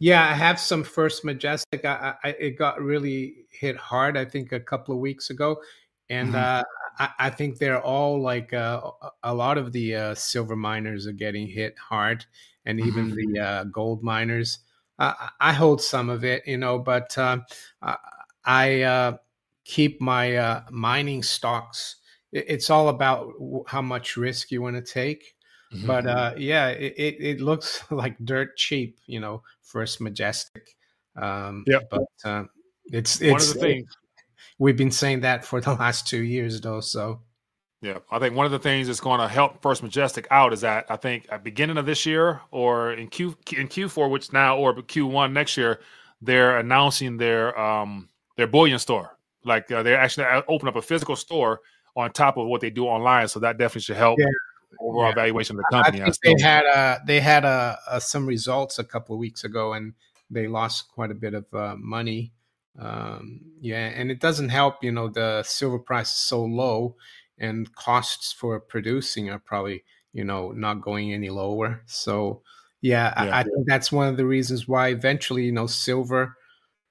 [SPEAKER 2] Yeah, I have some First Majestic. I, I, it got really hit hard. I think a couple of weeks ago, and mm-hmm. uh, I, I, think they're all like uh, a lot of the uh, silver miners are getting hit hard, and even mm-hmm. the uh, gold miners. I hold some of it, you know, but uh, I uh, keep my mining stocks. It's all about how much risk you want to take Mm-hmm. But uh, yeah, it, it, it, looks like dirt cheap, you know, First Majestic. Um,
[SPEAKER 1] yeah,
[SPEAKER 2] but uh, it's it's one of the things we've been saying that for the last two years, though. So
[SPEAKER 1] yeah, I think one of the things that's going to help First Majestic out is that I think at beginning of this year or in Q in Q4, which now or Q1 next year, they're announcing their um their bullion store. Like uh, they're actually uh, open up a physical store on top of what they do online. So that definitely should help.
[SPEAKER 2] Yeah
[SPEAKER 1] overall yeah. valuation of the company.
[SPEAKER 2] I think they had uh, they had uh, uh, some results a couple of weeks ago, and they lost quite a bit of uh, money. Um, yeah, and it doesn't help. You know, the silver price is so low, and costs for producing are probably you know not going any lower. So yeah, yeah. I, I, think that's one of the reasons why eventually you know silver,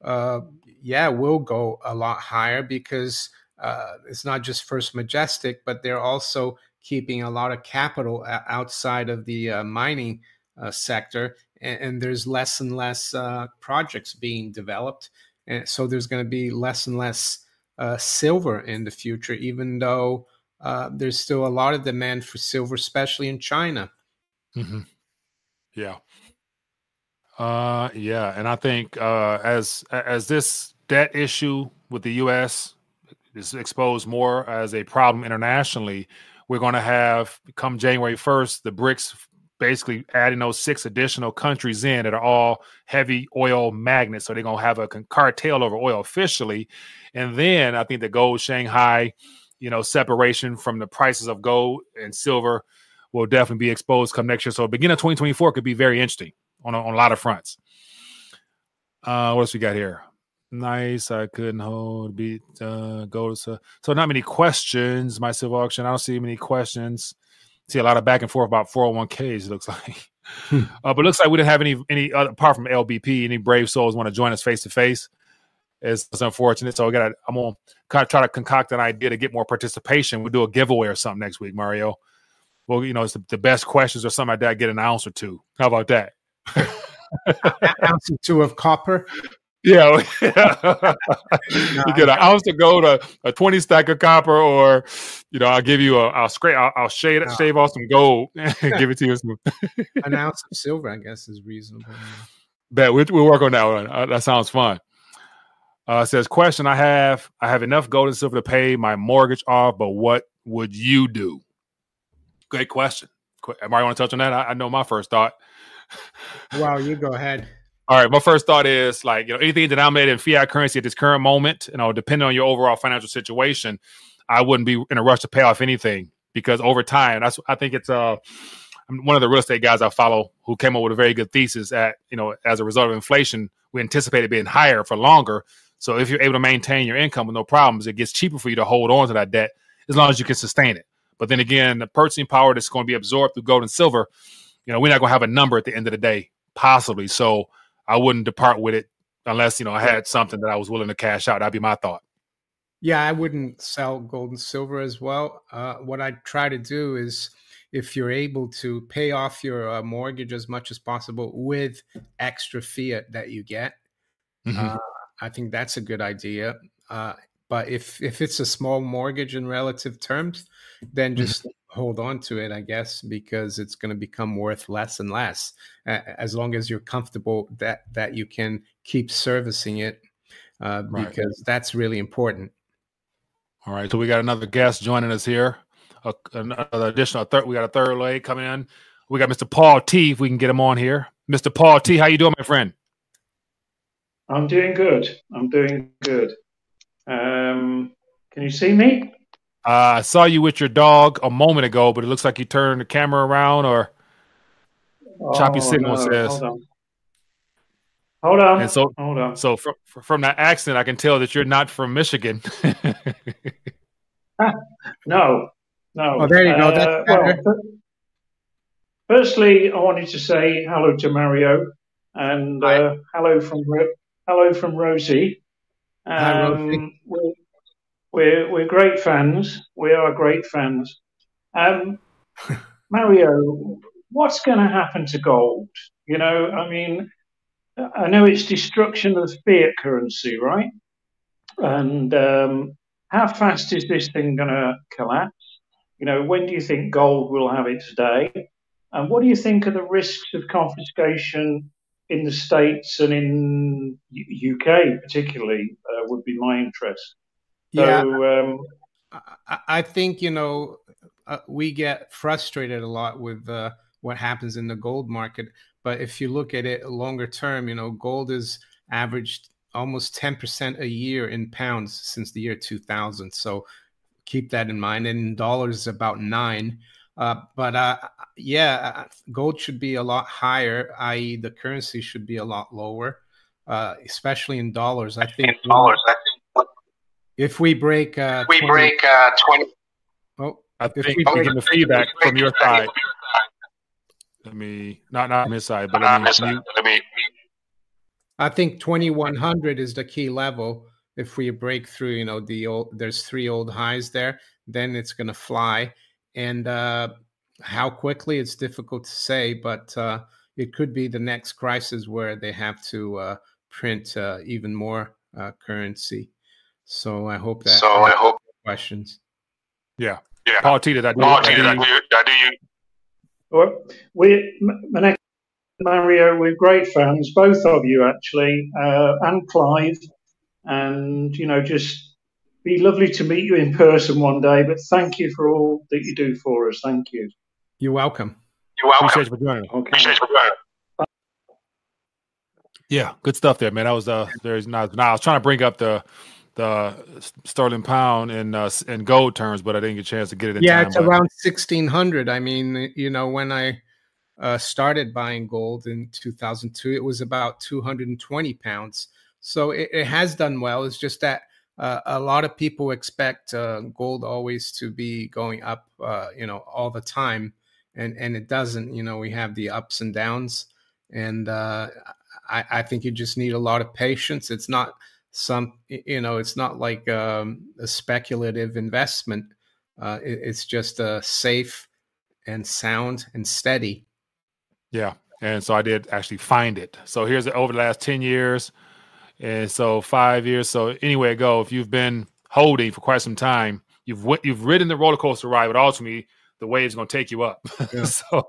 [SPEAKER 2] uh, yeah, will go a lot higher because. Uh, it's not just First Majestic, but they're also keeping a lot of capital outside of the uh, mining uh, sector, and, and, there's less and less uh, projects being developed, and so there's going to be less and less uh, silver in the future, even though uh, there's still a lot of demand for silver, especially in China.
[SPEAKER 1] Mm-hmm. Yeah. Uh, yeah, and I think uh, as as this debt issue with the U.S. is exposed more as a problem internationally, We're going to have come January 1st, the BRICS basically adding those six additional countries in that are all heavy oil magnets. So they're going to have a cartel over oil officially. And then I think the gold Shanghai, you know, separation from the prices of gold and silver will definitely be exposed come next year. So beginning of 2024 could be very interesting on a, on a lot of fronts. Uh, what else we got here? Nice. I couldn't hold beat uh go to so not many questions. My civil auction. I don't see many questions. See a lot of back and forth about 401ks, it looks like. Hmm. uh, but looks like we didn't have any any other apart from LBP, any brave souls want to join us face to face. It's, it's unfortunate. So we got I'm gonna kind of try to concoct an idea to get more participation. We'll do a giveaway or something next week, Mario. Well, you know, it's the, the best questions or something like that. Get an ounce or two. How about that?
[SPEAKER 2] ounce or two of copper.
[SPEAKER 1] Yeah, you get an ounce of gold, to a twenty stack of copper, or you know, I'll give you a, I'll scrape, I'll, I'll shave, shave off some gold and give it to you.
[SPEAKER 2] An ounce of silver, I guess, is reasonable.
[SPEAKER 1] Bet we'll, we'll work on that one. Uh, that sounds fun. Uh, says question I have I have enough gold and silver to pay my mortgage off, but what would you do? Great question. Am I want to touch on that? I, I know my first thought.
[SPEAKER 2] Wow, you go ahead.
[SPEAKER 1] All right, my first thought is like you know anything denominated in fiat currency at this current moment, you know, depending on your overall financial situation, I wouldn't be in a rush to pay off anything because over time, that's I think it's uh one of the real estate guys I follow who came up with a very good thesis at you know as a result of inflation, we anticipated being higher for longer. So if you're able to maintain your income with no problems, it gets cheaper for you to hold on to that debt as long as you can sustain it. But then again, the purchasing power that's going to be absorbed through gold and silver, you know, we're not going to have a number at the end of the day, possibly. So I wouldn't depart with it unless you know I had something that I was willing to cash out. That'd be my thought.
[SPEAKER 2] Yeah, I wouldn't sell gold and silver as well. Uh, what I try to do is, if you're able to pay off your uh, mortgage as much as possible with extra fiat that you get, mm-hmm. uh, I think that's a good idea. Uh, but if if it's a small mortgage in relative terms, then mm-hmm. just hold on to it, I guess, because it's going to become worth less and less uh, as long as you're comfortable that that you can keep servicing it, uh, right. because that's really important.
[SPEAKER 1] All right, so we got another guest joining us here. Uh, another additional third. We got a third leg coming in. We got Mr. Paul T. If we can get him on here, Mr. Paul T. How you doing, my friend?
[SPEAKER 4] I'm doing good. I'm doing good. Um, can you see me?
[SPEAKER 1] Uh, I saw you with your dog a moment ago, but it looks like you turned the camera around or oh, choppy signal no. says.
[SPEAKER 4] Hold on. Hold on.
[SPEAKER 1] And so,
[SPEAKER 4] hold on.
[SPEAKER 1] So from from that accent, I can tell that you're not from Michigan.
[SPEAKER 4] no, no.
[SPEAKER 2] Oh, there you go. Uh, well,
[SPEAKER 4] firstly, I wanted to say hello to Mario and uh, hello from hello from Rosie. Um, Hi, Rosie. We're we're great fans. We are great fans. Um, Mario, what's going to happen to gold? You know, I mean, I know it's destruction of fiat currency, right? And um, how fast is this thing going to collapse? You know, when do you think gold will have its day? And what do you think are the risks of confiscation in the States and in UK, particularly, uh, would be my interest. So,
[SPEAKER 2] yeah, um, I, I, think you know uh, we get frustrated a lot with uh, what happens in the gold market, but if you look at it longer term, you know, gold is averaged almost ten percent a year in pounds since the year 2000. So keep that in mind. And in dollars, about nine. Uh, but uh, yeah, uh, gold should be a lot higher, i.e., the currency should be a lot lower, uh, especially in dollars. I think
[SPEAKER 5] in dollars. I
[SPEAKER 2] if we break, uh,
[SPEAKER 5] we 20, break uh, twenty.
[SPEAKER 1] Oh, I think we break the feedback from your side. Let me not not his side, but let me, mute. let me.
[SPEAKER 2] I think twenty one hundred is the key level. If we break through, you know, the old there's three old highs there, then it's going to fly. And uh, how quickly it's difficult to say, but uh, it could be the next crisis where they have to uh, print uh, even more uh, currency. So I hope that.
[SPEAKER 5] So I hope
[SPEAKER 2] questions.
[SPEAKER 1] Yeah,
[SPEAKER 5] yeah.
[SPEAKER 1] Paul T, did I do?
[SPEAKER 5] Paul T, did I do? Do you?
[SPEAKER 4] Well, we, Mario, we're great fans, both of you actually, uh, and Clive, and you know, just be lovely to meet you in person one day. But thank you for all that you do for us. Thank you.
[SPEAKER 2] You're welcome.
[SPEAKER 5] You're welcome.
[SPEAKER 1] Appreciate you for joining.
[SPEAKER 4] Okay.
[SPEAKER 5] Appreciate you for joining.
[SPEAKER 1] Yeah, good stuff there, man. That was uh, there's not. Now I was trying to bring up the the sterling pound in uh, in gold terms, but I didn't get a chance to get it. in
[SPEAKER 2] Yeah,
[SPEAKER 1] time,
[SPEAKER 2] it's
[SPEAKER 1] but-
[SPEAKER 2] around sixteen hundred. I mean, you know, when I uh, started buying gold in two thousand two, it was about two hundred and twenty pounds. So it, it has done well. It's just that uh, a lot of people expect uh, gold always to be going up, uh, you know, all the time, and and it doesn't. You know, we have the ups and downs, and uh, I, I think you just need a lot of patience. It's not some, you know, it's not like um, a speculative investment. Uh, it, it's just a safe and sound and steady.
[SPEAKER 1] Yeah. And so I did actually find it. So here's it over the last 10 years. And so five years. So anyway, go. If you've been holding for quite some time, you've you've ridden the roller coaster ride, but ultimately the wave's going to take you up.
[SPEAKER 2] Yeah.
[SPEAKER 1] so,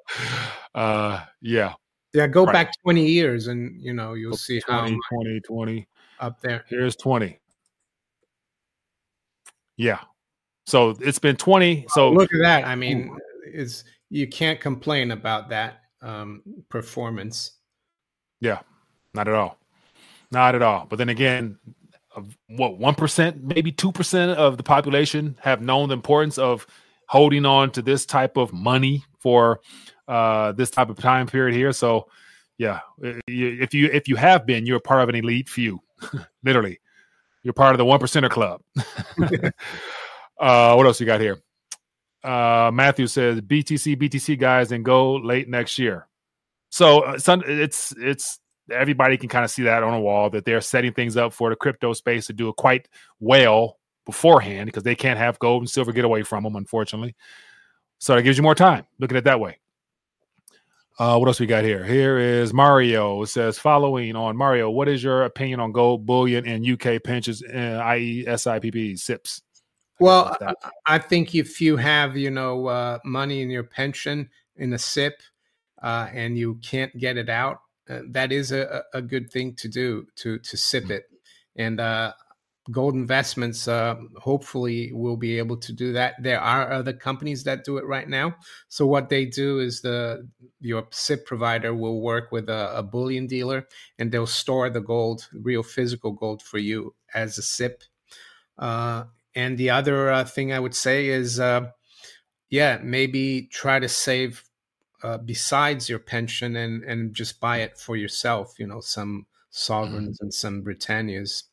[SPEAKER 1] uh, yeah.
[SPEAKER 2] Yeah, go
[SPEAKER 1] Right.
[SPEAKER 2] back 20 years and, you know, you'll see how
[SPEAKER 1] 20, 20, 20.
[SPEAKER 2] Up there.
[SPEAKER 1] Here's 20. Yeah. So it's been 20. So
[SPEAKER 2] Look at that. I mean, is you can't complain about that um, performance.
[SPEAKER 1] Yeah, not at all. Not at all. But then again, what one percent, maybe two percent of the population have known the importance of holding on to this type of money for uh, this type of time period here. So, yeah, if you if you have been, you're part of an elite few. Literally, you're part of the one percenter club. uh, what else you got here? Uh, Matthew says BTC BTC guys and go late next year. So uh, it's it's everybody can kind of see that on a wall that they're setting things up for the crypto space to do it quite well beforehand because they can't have gold and silver get away from them, unfortunately. So that gives you more time. Look at it that way. Uh, what else we got here? Here is Mario. It says, following on Mario, what is your opinion on gold bullion and UK pensions, uh, i.e., SIPP, SIPs?
[SPEAKER 2] Well, I I think if you have, you know, uh, money in your pension in a SIPP uh, and you can't get it out, uh, that is a, a a good thing to do to to SIP it. And uh, gold investments uh, hopefully will be able to do that. There are other companies that do it right now. So what they do is the your SIPP provider will work with a, a bullion dealer and they'll store the gold, real physical gold for you as a SIPP. Uh, and the other uh, thing I would say is, uh, yeah, maybe try to save uh, besides your pension and and just buy it for yourself. You know, some sovereigns and some Britannias.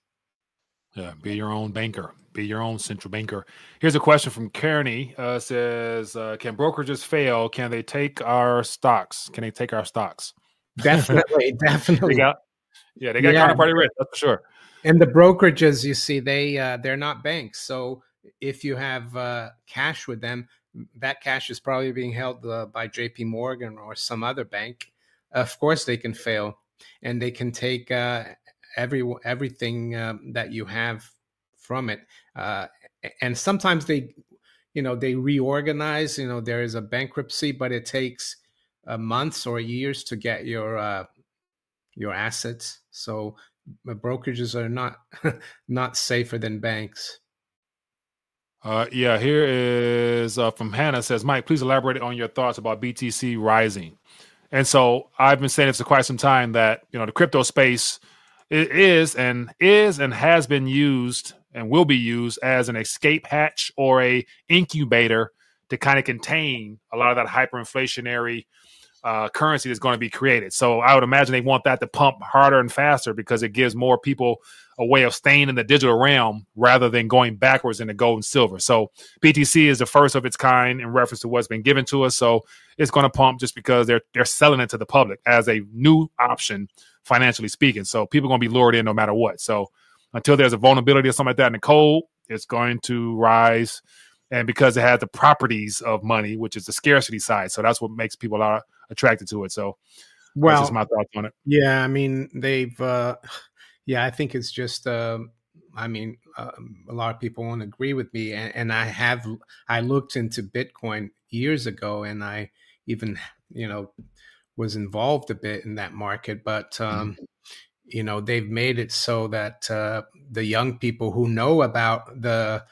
[SPEAKER 1] Yeah, be your own banker. Be your own central banker. Here's a question from Kearney. Uh, says, uh, "Can brokerages fail? Can they take our stocks? Can they take our stocks?
[SPEAKER 2] Definitely,
[SPEAKER 1] They
[SPEAKER 2] definitely.
[SPEAKER 1] got, yeah, they got
[SPEAKER 2] Yeah.
[SPEAKER 1] counterparty risk. That's for sure.
[SPEAKER 2] And the brokerages, you see, they uh, they're not banks. So if you have uh, cash with them, that cash is probably being held uh, by J.P. Morgan or some other bank. Of course, they can fail, and they can take uh, every everything um, that you have from it. Uh, and sometimes they, you know, they reorganize. You know, there is a bankruptcy, but it takes uh, months or years to get your uh, your assets. So brokerages are not not safer than banks.
[SPEAKER 1] Uh, yeah, here is uh, from Hannah says, Mike, please elaborate on your thoughts about BTC rising. And so I've been saying this for quite some time that you know the crypto space i- is and is and has been used and will be used as an escape hatch or a incubator to kind of contain a lot of that hyperinflationary uh, currency that's going to be created. So I would imagine they want that to pump harder and faster because it gives more people a way of staying in the digital realm rather than going backwards into gold and silver. So BTC is the first of its kind in reference to what's been given to us. So it's going to pump just because they're they're selling it to the public as a new option, financially speaking. So people are going to be lured in no matter what. So until there's a vulnerability or something like that in the code, it's going to rise. And because it has the properties of money, which is the scarcity side, so that's what makes people are attracted to it. So that's
[SPEAKER 2] Well,
[SPEAKER 1] just my thoughts on it.
[SPEAKER 2] yeah, I mean they've, uh, yeah, I think it's just, um I mean, um, a lot of people won't agree with me, and, and I have, I looked into Bitcoin years ago, and I even, you know, was involved a bit in that market, but um, you know they've made it so that uh, the young people who know about the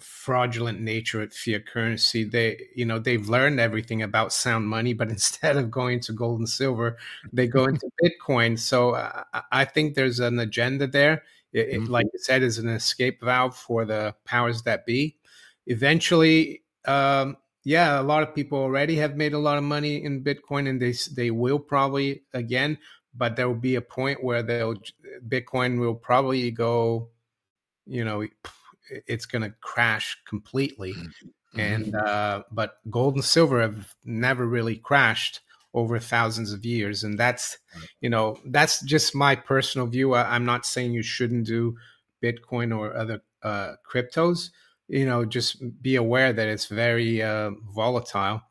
[SPEAKER 2] fraudulent nature of fiat currency they you know they've learned everything about sound money but instead of going to gold and silver they go into bitcoin. So uh, i think there's an agenda there. It, mm-hmm. it, like you said is an escape valve for the powers that be. Eventually um, yeah a lot of people already have made a lot of money in bitcoin and they they will probably again but there will be a point where they'll bitcoin will probably go you know it's going to crash completely. Mm-hmm. And uh, but gold and silver have never really crashed over thousands of years, and that's you know that's just my personal view. I, am not saying you shouldn't do Bitcoin or other uh, cryptos. You know, just be aware that it's very uh, volatile.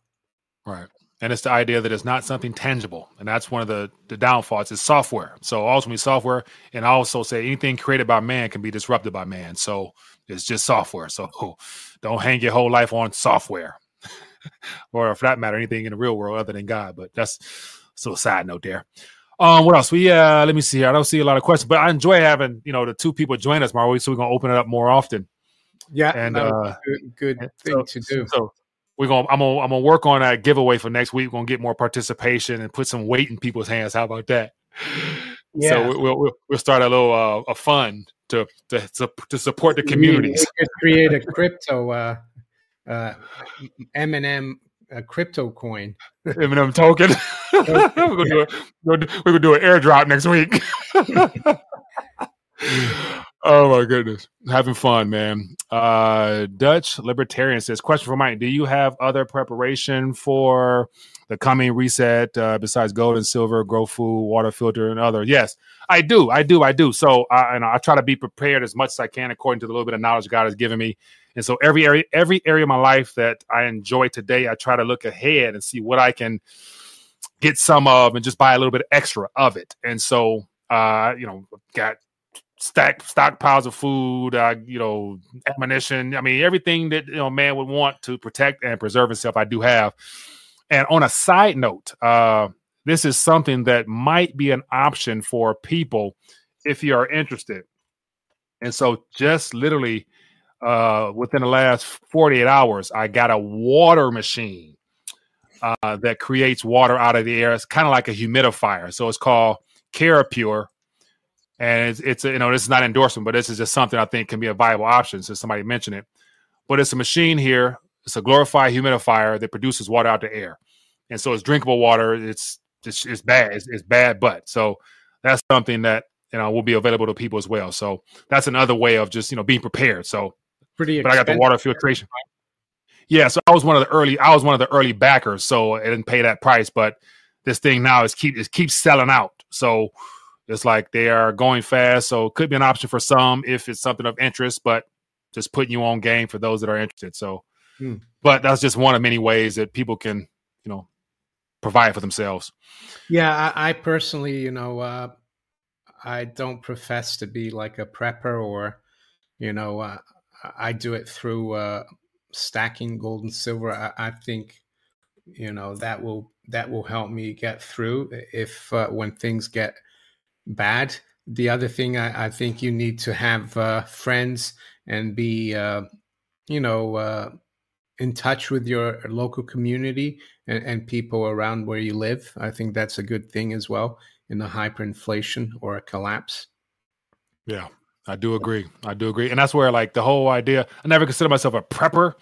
[SPEAKER 1] Right. And it's the idea that it's not something tangible. And that's one of the the downfalls is software. So ultimately software and i also say anything created by man can be disrupted by man. So it's just software. So don't hang your whole life on software. Or for that matter anything in the real world other than god. But that's so side note there. Um what else? We uh let me see here. I don't see a lot of questions but i enjoy having you know the two people join us Marwy, so we're gonna open it up more often
[SPEAKER 2] yeah and uh good, good thing so, to do
[SPEAKER 1] so we're gonna I'm gonna I'm gonna work on a giveaway for next week. We're gonna get more participation and put some weight in people's hands. How about that? Yeah. So we'll we'll, we'll start a little uh, a fund to to to support the communities.
[SPEAKER 2] We could create a crypto uh, uh, M&M a crypto coin.
[SPEAKER 1] M&M token. we're gonna do a, we're gonna do an airdrop next week. Oh my goodness. Having fun, man. Uh Dutch Libertarian says, question for Mike. Do you have other preparation for the coming reset uh, besides gold and silver, grow food, water filter, and other? Yes, I do. I do. I do. So I, and I try to be prepared as much as I can according to the little bit of knowledge God has given me. And so every area, every area of my life that I enjoy today, I try to look ahead and see what I can get some of and just buy a little bit extra of it. And so uh, you know, got stack stockpiles of food, uh, you know, ammunition. I mean, everything that you know man would want to protect and preserve himself. I do have. And on a side note, uh, this is something that might be an option for people if you are interested. And so, just literally uh, within the last 48 hours, I got a water machine uh, that creates water out of the air. It's kind of like a humidifier. So it's called Kara Pure and it's, it's you know this is not endorsement, but this is just something I think can be a viable option since somebody mentioned it. But it's a machine here. It's a glorified humidifier that produces water out the air, and so it's drinkable water. It's it's, it's bad. It's, it's bad, but so that's something that you know will be available to people as well. So that's another way of just you know being prepared. So
[SPEAKER 2] pretty.
[SPEAKER 1] But I got the water filtration. Yeah, so I was one of the early. I was one of the early backers, so I didn't pay that price. But this thing now is keep it keeps selling out. So it's like they are going fast, so it could be an option for some if it's something of interest, but just putting you on game for those that are interested. So, hmm. but that's just one of many ways that people can, you know, provide for themselves.
[SPEAKER 2] Yeah, I, I personally, you know, uh, I don't profess to be like a prepper or, you know, uh, I do it through uh, stacking gold and silver. I, I, think, you know, that will that will help me get through if uh, when things get bad. The other thing I, I think you need to have uh, friends and be, uh, you know, uh, in touch with your local community and, and, people around where you live. I think that's a good thing as well in a hyperinflation or a collapse.
[SPEAKER 1] Yeah, I do agree. I do agree. And that's where, like, the whole idea, I never considered myself a prepper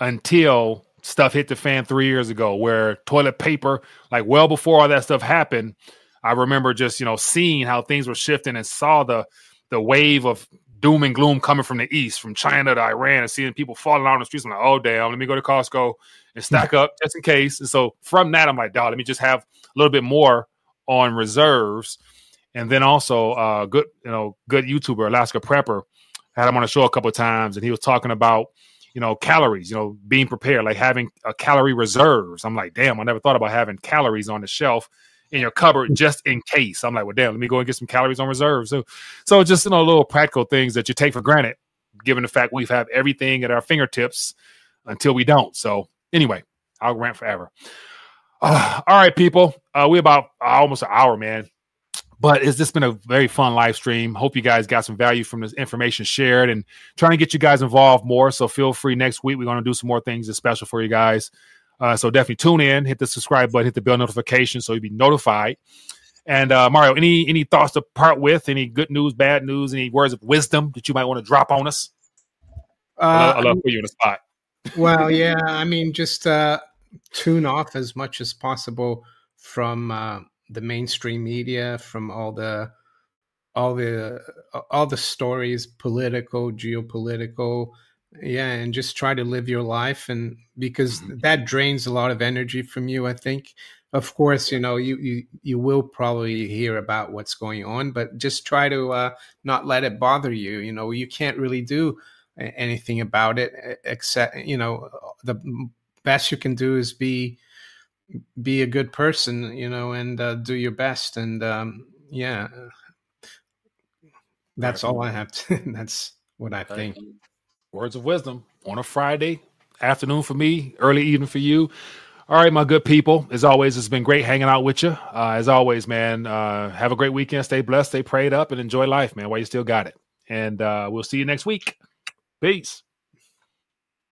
[SPEAKER 1] until stuff hit the fan three years ago, where toilet paper, like, well before all that stuff happened, I remember just you know seeing how things were shifting and saw the the wave of doom and gloom coming from the east, from China to Iran, and seeing people falling out on the streets. I'm like, oh damn, let me go to Costco and stack up just in case. And so from that, I'm like, dog, let me just have a little bit more on reserves. And then also, uh, good you know, good YouTuber Alaska Prepper had him on a show a couple of times, and he was talking about you know calories, you know, being prepared, like having a calorie reserves. I'm like, damn, I never thought about having calories on the shelf in your cupboard just in case. I'm like, well, damn, let me go and get some calories on reserve. So, so just you know, little practical things that you take for granted, given the fact we have everything at our fingertips until we don't. So, anyway, I'll rant forever. Uh, all right, people, uh, we about uh, almost an hour, man. But it's just been a very fun live stream. Hope you guys got some value from this information shared and trying to get you guys involved more. So feel free next week. We're going to do some more things that's special for you guys. Uh, so definitely tune in, hit the subscribe button, hit the bell notification so you'll be notified. And uh, Mario, any any thoughts to part with? Any good news, bad news? Any words of wisdom that you might want to drop on us? Uh, I love, I love put you in the spot.
[SPEAKER 2] well, yeah, I mean, just uh, tune off as much as possible from uh, the mainstream media, from all the all the all the stories, political, geopolitical, yeah, and just try to live your life, and because mm-hmm. that drains a lot of energy from you. I think, of course, you know, you you you will probably hear about what's going on, but just try to uh, not let it bother you. You know, you can't really do anything about it except you know the best you can do is be be a good person, you know, and uh, do your best. And um, yeah, that's all I have. To, that's what I think.
[SPEAKER 1] Words of wisdom on a Friday afternoon for me, early evening for you. All right, my good people. As always, it's been great hanging out with you. Uh, as always, man, uh, have a great weekend. Stay blessed, stay prayed up, and enjoy life, man, while you still got it. And uh, we'll see you next week. Peace.